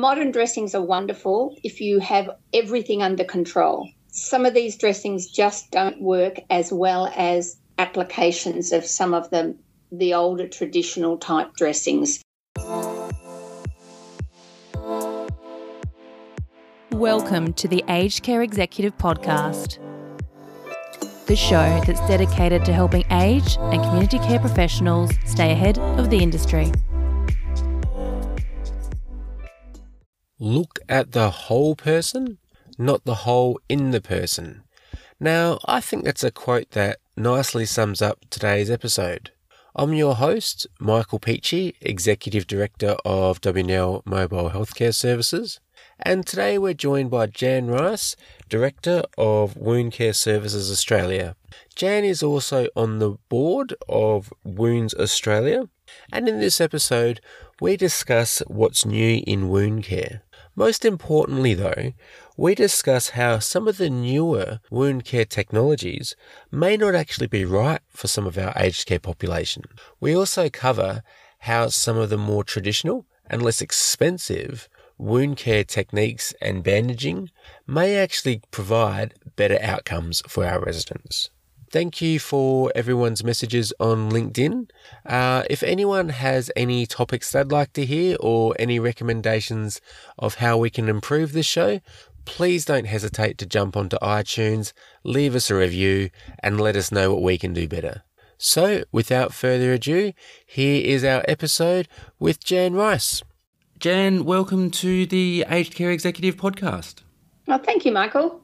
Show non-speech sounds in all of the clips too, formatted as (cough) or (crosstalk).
modern dressings are wonderful if you have everything under control. Some of these dressings just don't work as well as applications of some of the, the older traditional type dressings. Welcome to the Aged Care Executive Podcast, the show that's dedicated to helping aged and community care professionals stay ahead of the industry. Look at the whole person, not the hole in the person. Now, I think that's a quote that nicely sums up today's episode. I'm your host, Michael Peachy, Executive Director of WNL Mobile Healthcare Services. And today we're joined by Jan Rice, Director of Wound Care Services Australia. Jan is also on the board of Wounds Australia, and in this episode, we discuss what's new in wound care. Most importantly, though, we discuss how some of the newer wound care technologies may not actually be right for some of our aged care population. We also cover how some of the more traditional and less expensive wound care techniques and bandaging may actually provide better outcomes for our residents. Thank you for everyone's messages on LinkedIn. Uh, if anyone has any topics they'd like to hear or any recommendations of how we can improve the show, please don't hesitate to jump onto iTunes, leave us a review, and let us know what we can do better. So, without further ado, here is our episode with Jan Rice. Jan, welcome to the Aged Care Executive Podcast. Well, thank you, Michael.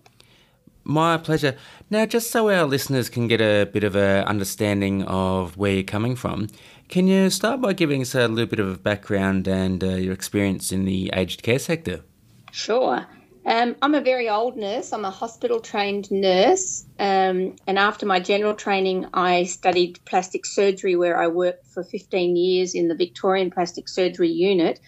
My pleasure. Now, just so our listeners can get a bit of an understanding of where you're coming from, can you start by giving us a little bit of background and uh, your experience in the aged care sector? Sure. Um, I'm a very old nurse. I'm a hospital trained nurse. Um, and after my general training, I studied plastic surgery, where I worked for 15 years in the Victorian Plastic Surgery Unit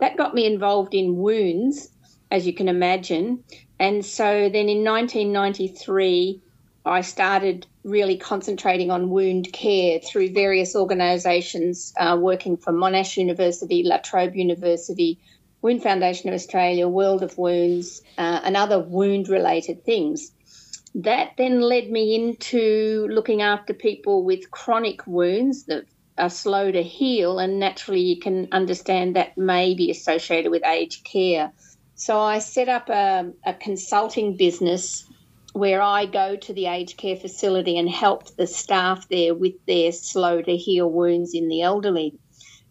that got me involved in wounds, as you can imagine. And so then in 1993, I started really concentrating on wound care through various organisations uh, working for Monash University, La Trobe University, Wound Foundation of Australia, World of Wounds, uh, and other wound related things. That then led me into looking after people with chronic wounds that are slow to heal, and naturally you can understand that may be associated with aged care. So I set up a, a consulting business where I go to the aged care facility and help the staff there with their slow to heal wounds in the elderly.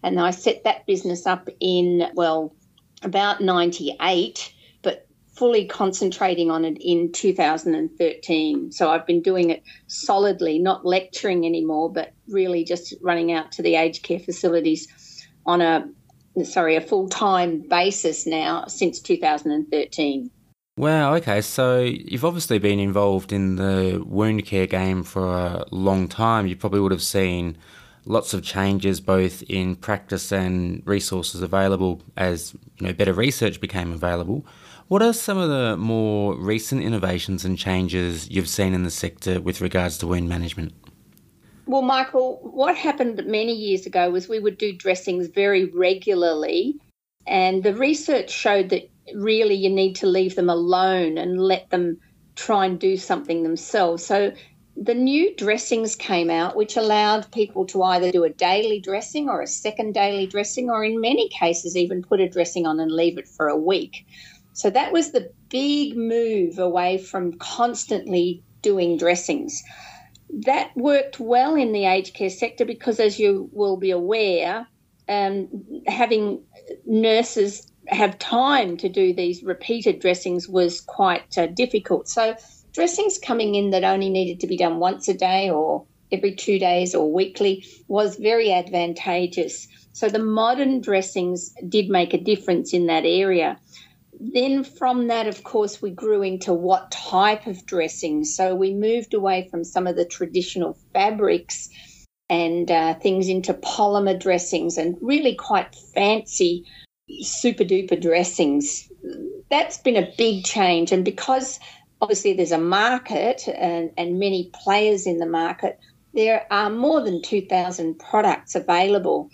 And I set that business up in, well, about 98 but fully concentrating on it in 2013. So I've been doing it solidly, not lecturing anymore, but really just running out to the aged care facilities on a sorry, a full-time basis now since 2013. Wow, okay. So you've obviously been involved in the wound care game for a long time. You probably would have seen lots of changes both in practice and resources available as you know better research became available. What are some of the more recent innovations and changes you've seen in the sector with regards to wound management? Well, Michael, what happened many years ago was we would do dressings very regularly, and the research showed that really you need to leave them alone and let them try and do something themselves. So the new dressings came out, which allowed people to either do a daily dressing or a second daily dressing, or in many cases, even put a dressing on and leave it for a week. So that was the big move away from constantly doing dressings. That worked well in the aged care sector because, as you will be aware, um, having nurses have time to do these repeated dressings was quite uh, difficult. So, dressings coming in that only needed to be done once a day or every two days or weekly was very advantageous. So, the modern dressings did make a difference in that area then from that, of course, we grew into what type of dressing. So we moved away from some of the traditional fabrics and uh, things into polymer dressings and really quite fancy super duper dressings. That's been a big change. And because obviously there's a market and, and many players in the market, there are more than 2,000 products available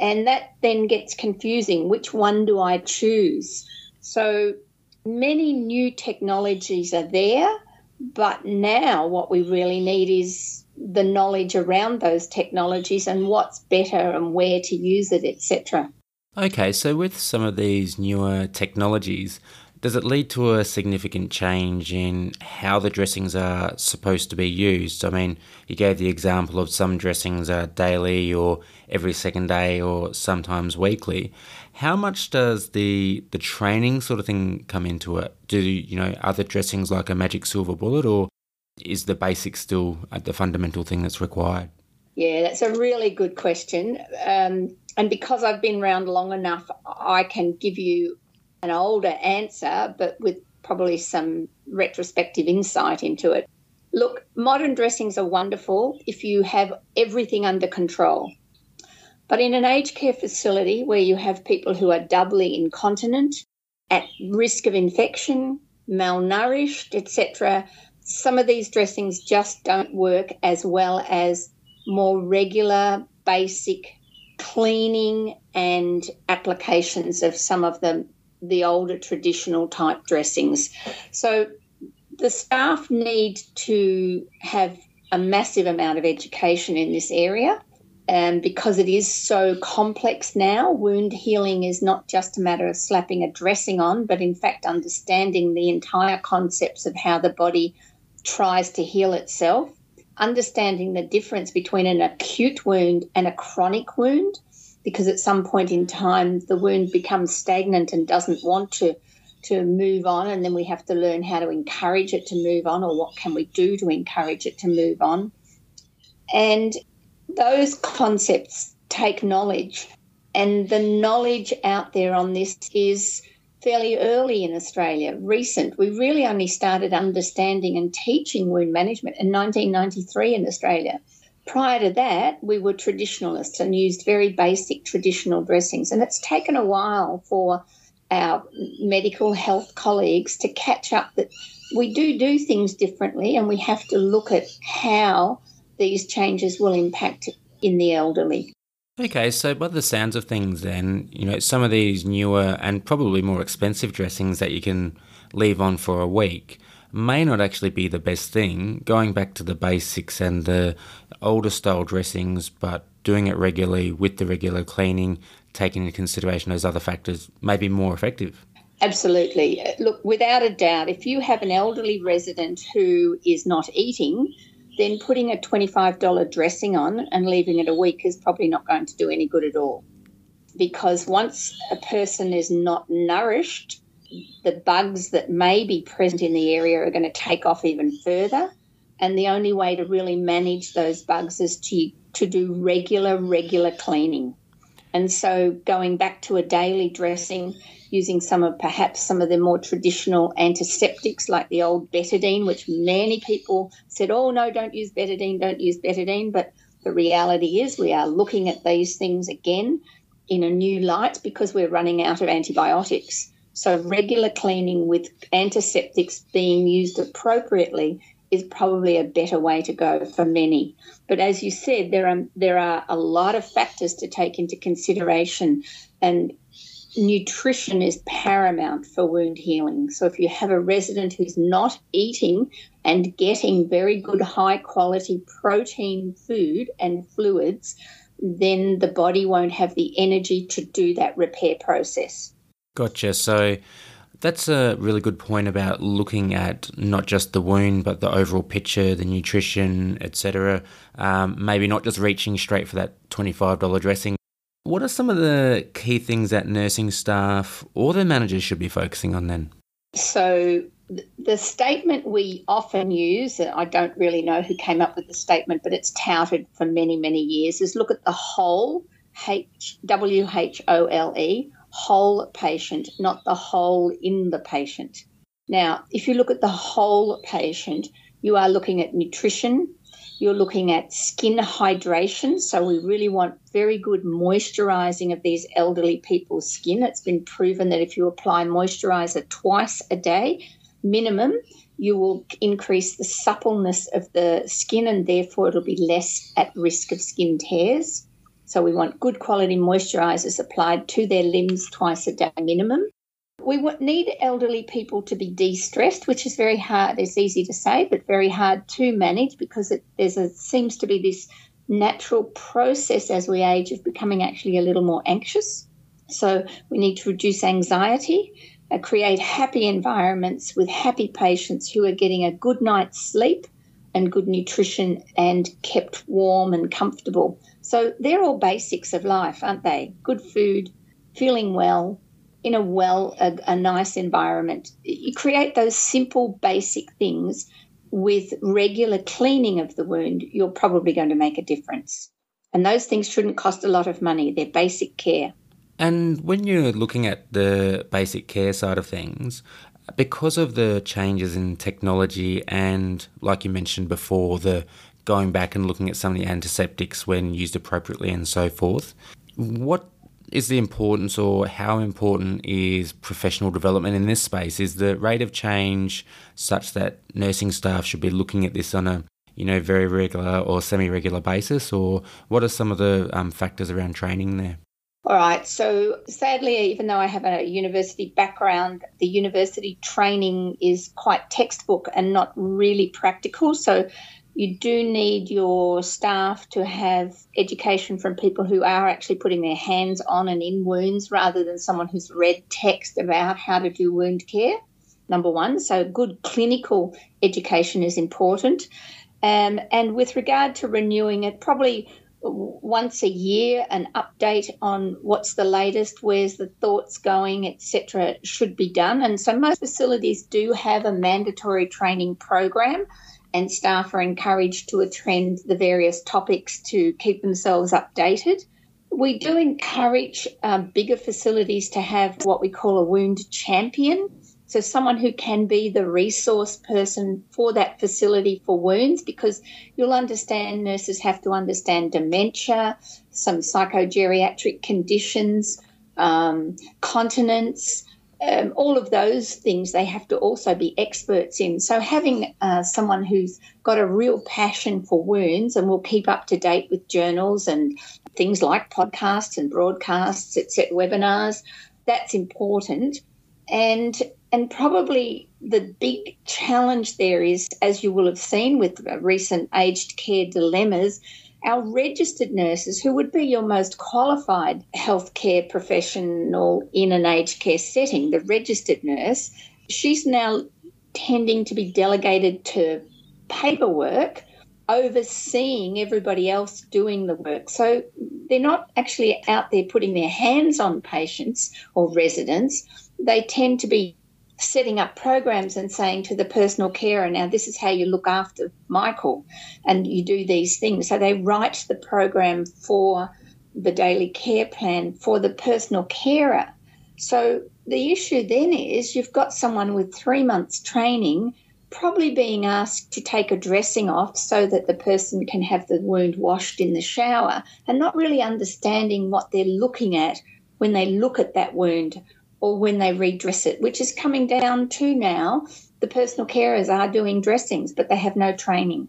And that then gets confusing. Which one do I choose? So many new technologies are there, but now what we really need is the knowledge around those technologies and what's better and where to use it, etc. Okay, so with some of these newer technologies, does it lead to a significant change in how the dressings are supposed to be used? I mean, you gave the example of some dressings are daily or every second day or sometimes weekly. How much does the the training sort of thing come into it? Do you know other dressings like a magic silver bullet, or is the basic still the fundamental thing that's required? Yeah, that's a really good question. Um, and because I've been around long enough, I can give you an older answer, but with probably some retrospective insight into it. Look, modern dressings are wonderful if you have everything under control. But in an aged care facility where you have people who are doubly incontinent, at risk of infection, malnourished, etc., some of these dressings just don't work as well as more regular, basic cleaning and applications of some of the, the older traditional type dressings. So the staff need to have a massive amount of education in this area. Um, because it is so complex now, wound healing is not just a matter of slapping a dressing on, but in fact, understanding the entire concepts of how the body tries to heal itself understanding the difference between an acute wound and a chronic wound, because at some point in time the wound becomes stagnant and doesn't want to to move on, and then we have to learn how to encourage it to move on, or what can we do to encourage it to move on. And those concepts take knowledge, and the knowledge out there on this is fairly early in Australia, recent. We really only started understanding and teaching wound management in 1993 in Australia. Prior to that, we were traditionalists and used very basic traditional dressings. And it's taken a while for our medical health colleagues to catch up that we do do things differently and we have to look at how these changes will impact in the elderly. Okay, so by the sounds of things, then, you know, some of these newer and probably more expensive dressings that you can leave on for a week may not actually be the best thing. Going back to the basics and the older style dressings, but doing it regularly with the regular cleaning, taking into consideration those other factors, may be more effective. Absolutely. Look, without a doubt, if you have an elderly resident who is not eating, then putting a $25 dressing on and leaving it a week is probably not going to do any good at all. Because once a person is not nourished, the bugs that may be present in the area are going to take off even further. And the only way to really manage those bugs is to, to do regular, regular cleaning. And so going back to a daily dressing using some of perhaps some of the more traditional antiseptics like the old betadine, which many people said, oh, no, don't use betadine, don't use betadine. But the reality is we are looking at these things again in a new light because we're running out of antibiotics. So regular cleaning with antiseptics being used appropriately is probably a better way to go for many. But as you said, there are there are a lot of factors to take into consideration, and nutrition is paramount for wound healing. So if you have a resident who's not eating and getting very good high quality protein food and fluids, then the body won't have the energy to do that repair process. Gotcha. So that's a really good point about looking at not just the wound, but the overall picture, the nutrition, etc. Um, maybe not just reaching straight for that $25 dressing, what are some of the key things that nursing staff or their managers should be focusing on then? So, the statement we often use, and I don't really know who came up with the statement, but it's touted for many, many years, is look at the whole, H W H O L E, whole patient, not the hole in the patient. Now, if you look at the whole patient, you are looking at nutrition, you're looking at skin hydration. So we really want very good moisturizing of these elderly people's skin. It's been proven that if you apply moisturizer twice a day, minimum, you will increase the suppleness of the skin and therefore it'll be less at risk of skin tears. So we want good quality moisturisers applied to their limbs twice a day minimum. We need elderly people to be de stressed, which is very hard. It's easy to say, but very hard to manage because it there's a, seems to be this natural process as we age of becoming actually a little more anxious. So we need to reduce anxiety, uh, create happy environments with happy patients who are getting a good night's sleep and good nutrition and kept warm and comfortable. So they're all basics of life, aren't they? Good food, feeling well, in a well, a, a nice environment. You create those simple, basic things with regular cleaning of the wound, you're probably going to make a difference. And those things shouldn't cost a lot of money. They're basic care. And when you're looking at the basic care side of things, because of the changes in technology and, like you mentioned before, the going back and looking at some of the antiseptics when used appropriately and so forth, what is the importance or how important is professional development in this space? Is the rate of change such that nursing staff should be looking at this on a you know very regular or semi-regular basis, or what are some of the um, factors around training there? All right. So sadly, even though I have a university background, the university training is quite textbook and not really practical. So you do need your staff to have education from people who are actually putting their hands on and in wounds rather than someone who's read text about how to do wound care. Number one, so good clinical education is important. Um, and with regard to renewing it, probably once a year, an update on what's the latest, where's the thoughts going, etc., should be done. And so most facilities do have a mandatory training program and staff are encouraged to attend the various topics to keep themselves updated. We do encourage um, bigger facilities to have what we call a wound champion. So, someone who can be the resource person for that facility for wounds, because you'll understand nurses have to understand dementia, some psychogeriatric conditions, um, continence, um, all of those things they have to also be experts in. So having uh, someone who's got a real passion for wounds and will keep up to date with journals and things like podcasts and broadcasts, etc., webinars, that's important. And and probably the big challenge there is, as you will have seen with recent aged care dilemmas, our registered nurses, who would be your most qualified healthcare professional in an aged care setting, the registered nurse, she's now tending to be delegated to paperwork, overseeing everybody else doing the work. So they're not actually out there putting their hands on patients or residents. They tend to be setting up programs and saying to the personal carer, now this is how you look after Michael, and you do these things. So they write the program for the daily care plan for the personal carer. So the issue then is you've got someone with three months training probably being asked to take a dressing off so that the person can have the wound washed in the shower and not really understanding what they're looking at when they look at that wound or when they redress it, which is coming down to now. The personal carers are doing dressings, but they have no training.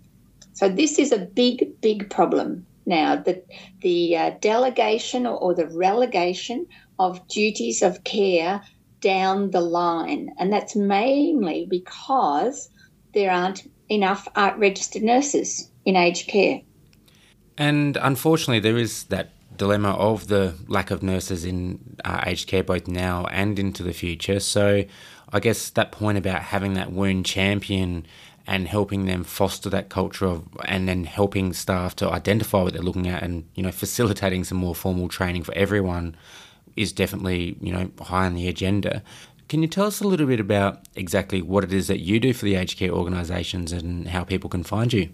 So this is a big, big problem now. The, the uh, delegation or, or the relegation of duties of care down the line. And that's mainly because there aren't enough registered nurses in aged care. And unfortunately, there is that dilemma of the lack of nurses in uh, aged care both now and into the future. So, I guess that point about having that wound champion and helping them foster that culture of, and then helping staff to identify what they're looking at, and you know, facilitating some more formal training for everyone is definitely you know high on the agenda. Can you tell us a little bit about exactly what it is that you do for the aged care organisations and how people can find you?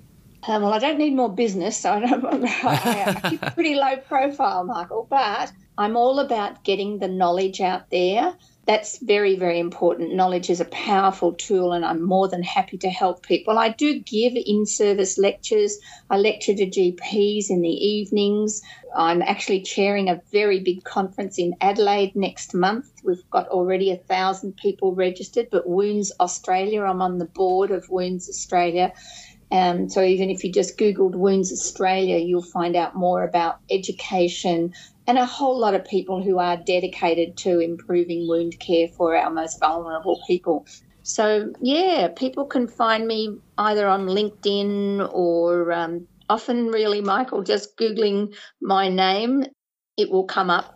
Um, well, I don't need more business, so (laughs) I, don't, I, I keep pretty low profile, Michael. But I'm all about getting the knowledge out there. That's very, very important. Knowledge is a powerful tool, and I'm more than happy to help people. I do give in service lectures. I lecture to GPs in the evenings. I'm actually chairing a very big conference in Adelaide next month. We've got already a thousand people registered, but Wounds Australia, I'm on the board of Wounds Australia Um, so even if you just Googled Wounds Australia, you'll find out more about education and a whole lot of people who are dedicated to improving wound care for our most vulnerable people. So, yeah, people can find me either on LinkedIn or um, often, really, Michael, just Googling my name, it will come up.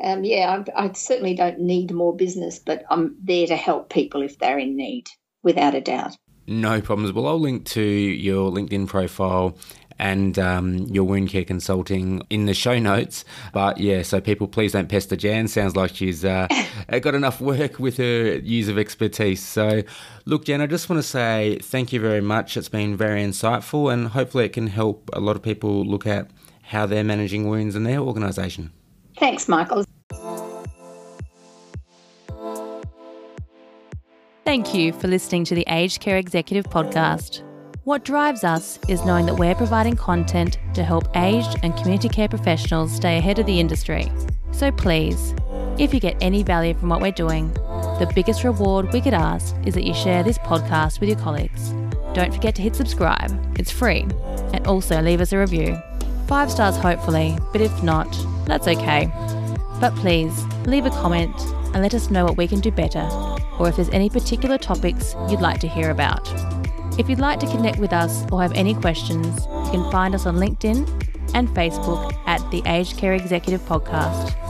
Um, yeah, I, I certainly don't need more business, but I'm there to help people if they're in need, without a doubt. No problems. Well, I'll link to your LinkedIn profile and um, your wound care consulting in the show notes. But yeah, so people please don't pester Jan. Sounds like she's uh, (laughs) got enough work with her years of expertise. So look, Jan, I just want to say thank you very much. It's been very insightful and hopefully it can help a lot of people look at how they're managing wounds in their organisation. Thanks, Michael. Thank you for listening to the Aged Care Executive Podcast. What drives us is knowing that we're providing content to help aged and community care professionals stay ahead of the industry. So please, if you get any value from what we're doing, the biggest reward we could ask is that you share this podcast with your colleagues. Don't forget to hit subscribe, it's free, and also leave us a review. Five stars, hopefully, but if not, that's okay. But please, leave a comment and let us know what we can do better or if there's any particular topics you'd like to hear about. If you'd like to connect with us or have any questions, you can find us on LinkedIn and Facebook at the Aged Care Executive Podcast.